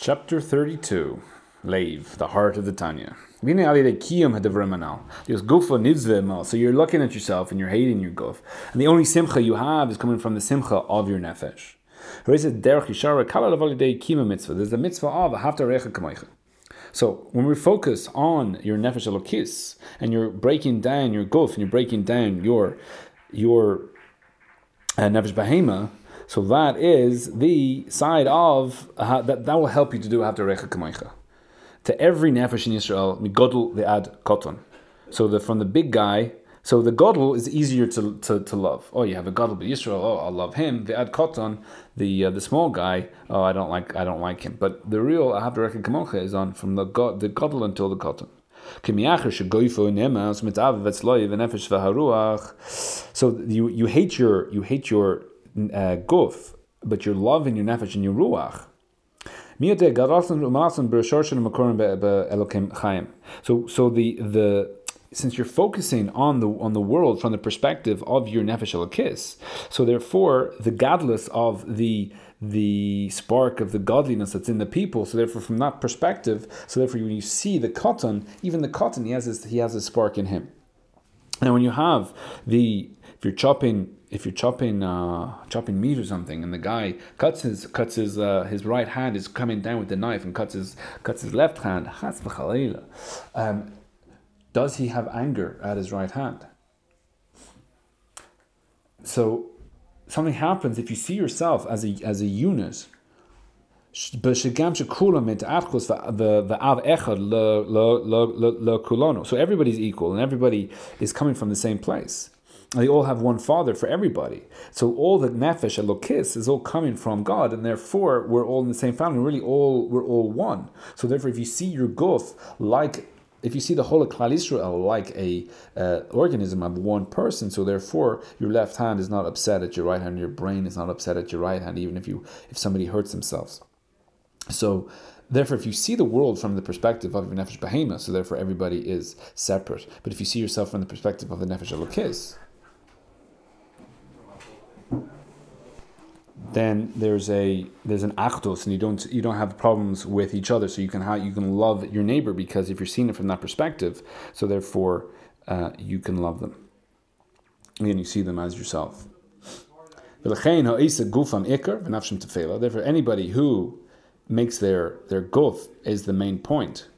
Chapter 32 Leiv, the heart of the Tanya. So you're looking at yourself and you're hating your guf. And the only simcha you have is coming from the simcha of your nefesh. There's a mitzvah of So when we focus on your nefesh elokis and you're breaking down your guf and you're breaking down your your uh, nefesh behema, so that is the side of uh, that that will help you to do after recha. To every nefesh in Israel, migodl the ad koton. So the from the big guy. So the godel is easier to, to, to love. Oh, you have a godel but Israel. Oh, I'll love him. The ad koton, the uh, the small guy. Oh, I don't like I don't like him. But the real I have to reckon kamocha is on from the god the godel until the koton. So you you hate your you hate your uh, guf, but your love and your nefesh and your ruach. So, so the the since you're focusing on the on the world from the perspective of your nefesh elokis, so therefore the godless of the the spark of the godliness that's in the people. So therefore, from that perspective, so therefore when you see the koton, even the koton, he has his, he has a spark in him. And when you have the if you're chopping if you're chopping uh, chopping meat or something, and the guy cuts his cuts his uh, his right hand is coming down with the knife and cuts his cuts his left hand, um, does he have anger at his right hand? So something happens if you see yourself as a as a unit. So everybody's equal and everybody is coming from the same place they all have one father for everybody. So all the nefesh elokis is all coming from God, and therefore we're all in the same family. Really, all we're all one. So therefore, if you see your guf like if you see the whole of Klal Israel like a uh, organism of one person, so therefore your left hand is not upset at your right hand, your brain is not upset at your right hand, even if you if somebody hurts themselves. So therefore, if you see the world from the perspective of your nefesh behema, so therefore everybody is separate. But if you see yourself from the perspective of the nefesh elokis, then there's a there's an achdus, and you don't you don't have problems with each other. So you can you can love your neighbor because if you're seeing it from that perspective, so therefore uh, you can love them, and you see them as yourself. Therefore, anybody who makes their their guf is the main point,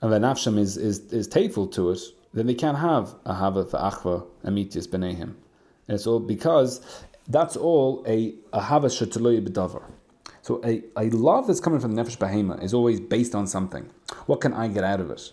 and the nafsham is is is tateful to it, then they can't have a hava achva amitis benehim. And it's all because that's all a ahava shetaloy b'davar. So a, a love that's coming from the nefesh behema is always based on something. What can I get out of it?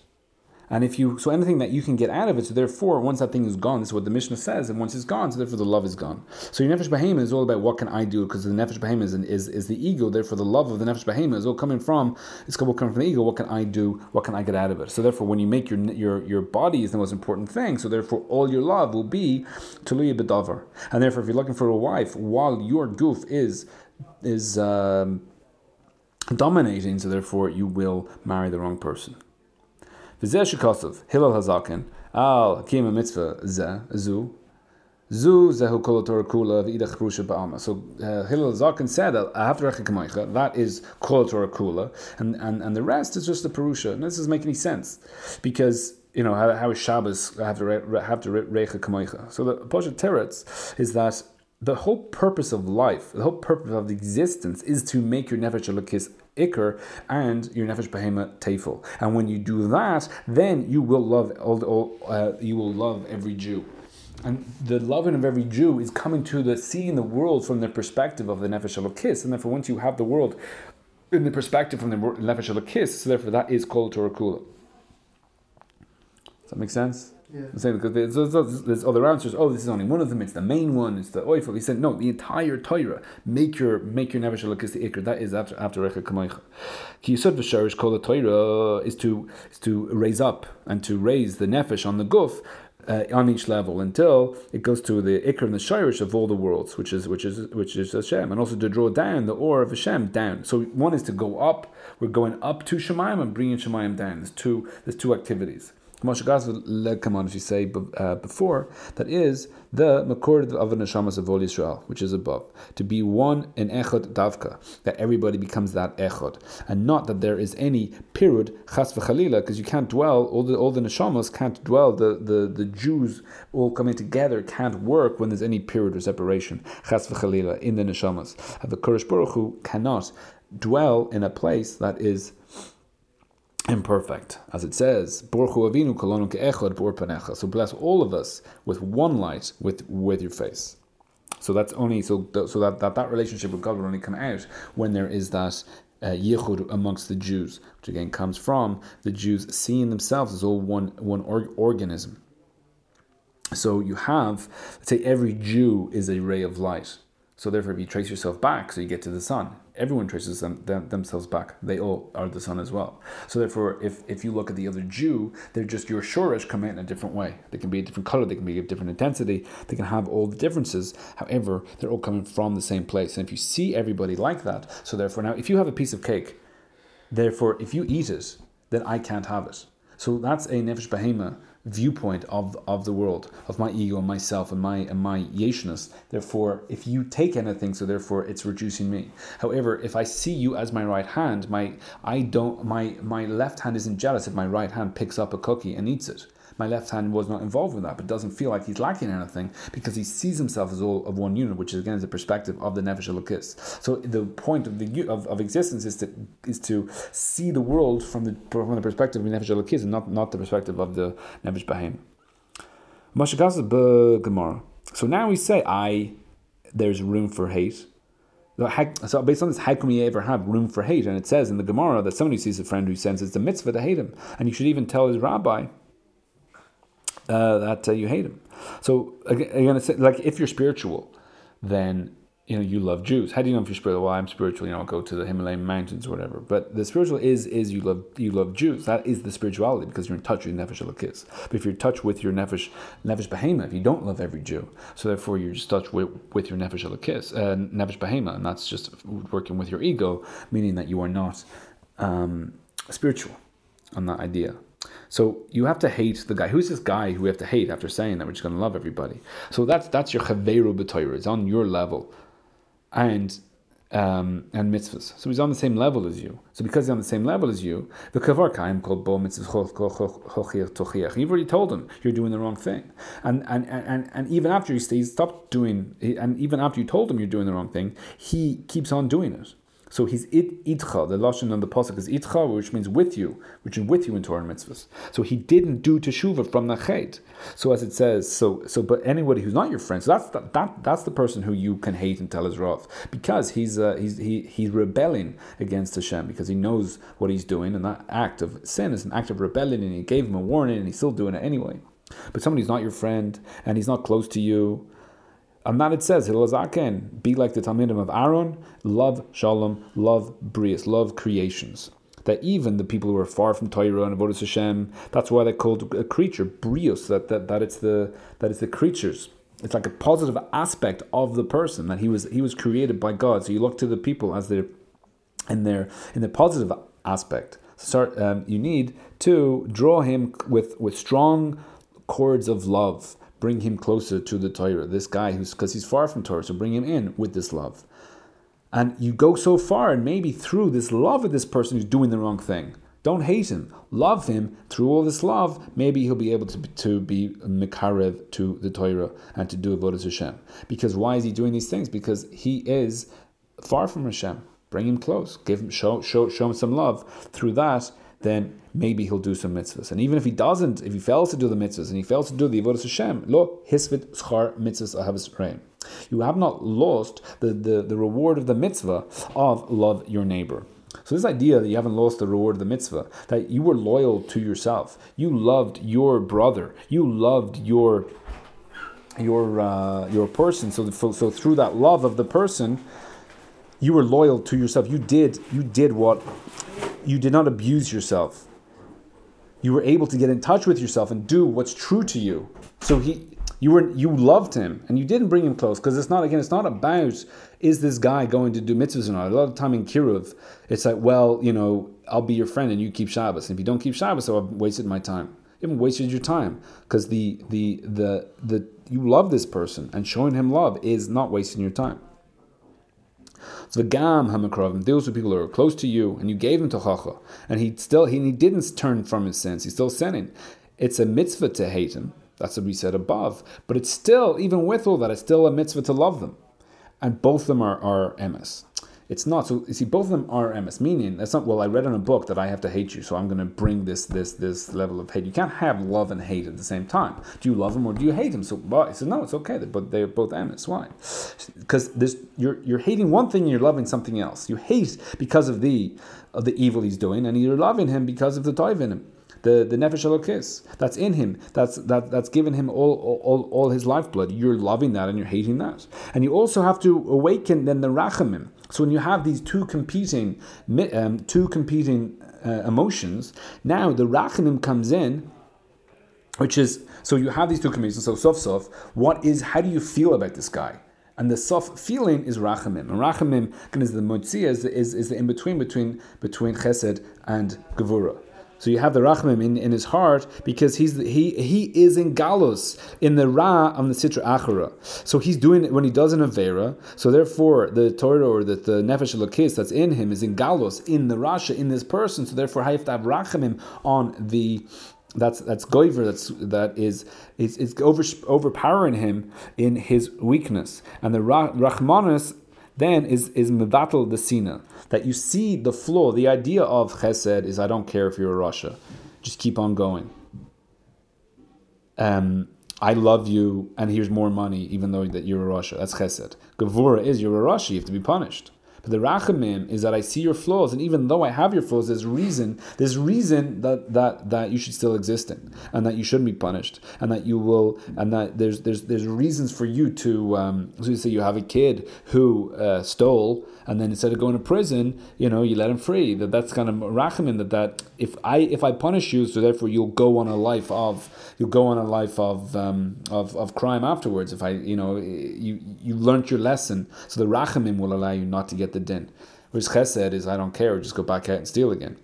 And if you so anything that you can get out of it, so therefore once that thing is gone, this is what the Mishnah says, and once it's gone, so therefore the love is gone. So your nefesh behema is all about what can I do, because the nefesh behema is, is, is the ego. Therefore, the love of the nefesh behema is all coming from it's all coming from the ego. What can I do? What can I get out of it? So therefore, when you make your your your body is the most important thing. So therefore, all your love will be tuluya bedavar. And therefore, if you're looking for a wife, while your guf is is um, dominating, so therefore you will marry the wrong person. V'zeh shekosov, Hillel Hazaken, al kiyam mitzvah zeh, zu, zu zehu kol Torah kula v'idach rusha ba'alma. So uh, Hillel Hazaken said after Rechikamaycha, that is kol Torah kula, and, and, and the rest is just the perusha. And this doesn't make any sense, because you know, how, how is Shabbos have to have to recha kamoicha. So the Poshet Teretz is that the whole purpose of life, the whole purpose of existence is to make your nefesh ikr and your nefesh behema tefel. And when you do that, then you will love all, all uh, you will love every Jew. And the loving of every Jew is coming to the seeing the world from the perspective of the nefesh elokis. And therefore, once you have the world in the perspective from the nefesh elokis, so therefore that is called Torah kula. Does that make sense? Yeah. I'm saying because there's, there's, other answers. Oh, this is only one of them. It's the main one. It's the oifel. He said no. The entire Torah. Make your make your nefesh look the ikr. That is after after recha kamaycha. Ki yisod v'sharish kol the Torah is to is to raise up and to raise the nefesh on the guf. Uh, on each level until it goes to the ikr and the shorish of all the worlds, which is which is which is Hashem, and also to draw down the or of Hashem down. So one is to go up. We're going up to Shemayim and bringing Shemayim down. There's two there's two activities. If you say uh, before, that is the Makur of Neshamas of Yisrael, which is above. To be one in Echad Davka, that everybody becomes that Echad. And not that there is any Pirud, Chas v'chalila, because you can't dwell, all the, all the Neshamas can't dwell, the, the, the Jews all coming together can't work when there's any Pirud or separation, Chas v'chalila, in the Neshamas. The Kurish Baruch Hu cannot dwell in a place that is imperfect. As it says, Avinu So bless all of us with one light with, with your face. So that's only so so that, that that relationship with God will only come out when there is that uh, yichud amongst the Jews, which again comes from the Jews seeing themselves as all one one or, organism. So you have, let's say, every Jew is a ray of light. So therefore, if you trace yourself back, so you get to the sun, everyone traces them, them, themselves back. They all are the sun as well. So therefore, if, if you look at the other Jew, they're just your shorish come in a different way. They can be a different color, they can be of different intensity, they can have all the differences. However, they're all coming from the same place. And if you see everybody like that, so therefore now, if you have a piece of cake, therefore if you eat it, then I can't have it. So that's a nefesh behema viewpoint of of the world, of my ego, and myself, and my and my yeshness. Therefore, if you take anything, so therefore it's reducing me. However, if I see you as my right hand, my I don't my my left hand isn't jealous if my right hand picks up a cookie and eats it my left hand was not involved with that, but doesn't feel like he's lacking anything because he sees himself as all of one unit, which is again the perspective of the nefesh elokis. So the point of the of, of existence is to is to see the world from the from the perspective of the nefesh elokis and not not the perspective of the nefesh. Gemara. So now we say, I there's room for hate. So based on this, how can we ever have room for hate? And it says in the Gemara that somebody sees a friend who sends it's a mitzvah to hate him, and you should even tell his rabbi uh, that uh, you hate him. So again, it's like if you're spiritual, then you know you love Jews. How do you know if you're spiritual? Well, I'm spiritual. You know, I'll go to the Himalayan mountains or whatever. But the spiritual is is you love you love Jews. That is the spirituality because you're in touch with nefesh elokis. But if you're in touch with your nefesh nefesh behema, if you don't love every Jew, so therefore you're just touch with, with your nefesh elokis, uh, nefesh behema, and that's just working with your ego, meaning that you are not um, spiritual on that idea. So you have to hate the guy. Who's this guy who we have to hate after saying that we're just going to love everybody? So that's that's your chaveru b'toyer. It's on your level, and um, and mitzvahs. So he's on the same level as you. So because he's on the same level as you, the kavar kaim called bo mitzvah You've already told him you're doing the wrong thing, and and and, and even after he stopped doing, and even after you told him you're doing the wrong thing, he keeps on doing it. So he's it itcha. The lashon on the pasuk is itcha, which means with you, which is with you in Torah and mitzvahs. So he didn't do teshuva from the chet. So as it says, so so but anybody who's not your friend, so that's that, that that's the person who you can hate and tell is wrath because he's uh, he's he, he's rebelling against Hashem because he knows what he's doing, and that act of sin is an act of rebellion, and he gave him a warning, and he's still doing it anyway. But somebody who's not your friend and he's not close to you, and that it says, Hillel Hazaken, be like the Talmidim of Aaron, love Shalom, love Brios, love creations. That even the people who are far from Torah and Avodah Hashem, that's why they're called a creature, Brios, that, that, that it's the that it's the creatures. It's like a positive aspect of the person that he was he was created by God. So you look to the people as they're in their in the positive aspect. Start um, you need to draw him with with strong cords of love bring him closer to the Torah. This guy who's because he's far from Torah, so bring him in with this love. And you go so far, and maybe through this love of this person who's doing the wrong thing. Don't hate him. Love him. Through all this love, maybe he'll be able to, to be mikarev to the Torah and to do avodas Hashem. Because why is he doing these things? Because he is far from Hashem. Bring him close. Give him show show show him some love. Through that, then maybe he'll do some mitzvahs. And even if he doesn't, if he fails to do the mitzvahs and he fails to do the avodas Hashem, lo hisvit schar mitzvahs ahavas rein. You have not lost the, the, the reward of the mitzvah of love your neighbor. So this idea that you haven't lost the reward of the mitzvah, that you were loyal to yourself, you loved your brother, you loved your your uh, your person. So so through that love of the person, you were loyal to yourself. You did you did what you did not abuse yourself. You were able to get in touch with yourself and do what's true to you. So he you were you loved him and you didn't bring him close because it's not again it's not about is this guy going to do mitzvahs or not. A lot of time in Kiruv, it's like well you know I'll be your friend and you keep Shabbos. And if you don't keep Shabbos, so I've wasted my time. You haven't wasted your time because the, the the the you love this person and showing him love is not wasting your time. So the Gam Hamakravim, those are people who are close to you, and you gave him to Chacha, and he still he, he didn't turn from his sins. He's still sinning. It's a mitzvah to hate him. That's what we said above. But it's still, even with all that, it's still a mitzvah to love them. And both of them are, are emes. It's not. So you see, both of them are emes, meaning that's not. Well, I read in a book that I have to hate you, so I'm going to bring this this this level of hate. You can't have love and hate at the same time. Do you love him or do you hate him? So, I said no, it's okay. But they're both emes. Why? Because there's you're you're hating one thing and you're loving something else. You hate because of the of the evil he's doing, and you're loving him because of the toiv in him the the nefesh that's in him, that's that that's given him all, all all his lifeblood. You're loving that and you're hating that, and you also have to awaken then the rachamim. So when you have these two competing um, two competing uh, emotions, now the rachamim comes in, which is so you have these two competing. So sof sof, what is how do you feel about this guy? And the soft feeling is rachamim. And rachamim is the motzia, is, is, is the in between between between chesed and gevura. So you have the Rachmim in, in his heart because he's he he is in galus in the Ra on the Sitra Achara. So he's doing it when he does an Avera. So therefore the Torah or the, the Nefesh Elokis that's in him is in galus in the Rasha in this person. So therefore I have to have Rachamim on the that's that's goiver that's that is is, over, overpowering him in his weakness and the Rachmanis then is is mevatel the sina that you see the flaw. The idea of chesed is I don't care if you're a rasha, just keep on going. Um, I love you, and here's more money, even though that you're a rasha. That's chesed. Gevura is you're a rasha. You have to be punished. But the rachamim is that I see your flaws, and even though I have your flaws, there's reason, there's reason that that that you should still exist in, and that you shouldn't be punished, and that you will, and that there's there's there's reasons for you to. Um, so you say you have a kid who uh, stole, and then instead of going to prison, you know, you let him free. That that's kind of rachamim. That that if I if I punish you, so therefore you'll go on a life of you'll go on a life of um, of, of crime afterwards. If I you know you you learned your lesson, so the rachamim will allow you not to get the din. Whereas chesed is I don't care, just go back out and steal again.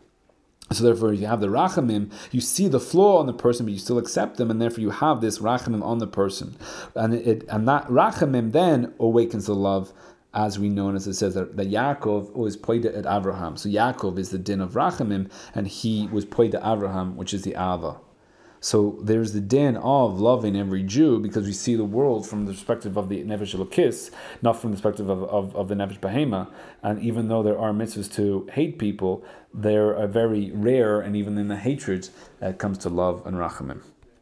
So therefore, you have the rachamim, you see the flaw on the person, but you still accept them, and therefore you have this rachamim on the person, and it and that rachamim then awakens the love, as we know, and as it says that, that Yaakov was poida at Abraham. So Yaakov is the din of rachamim, and he was poida Abraham, which is the ava. So there's the din of loving every Jew because we see the world from the perspective of the Nefesh Elokis, not from the perspective of, of, of the Nefesh Behema. And even though there are mitzvahs to hate people, they're very rare, and even in the hatred, uh, comes to love and rachamim.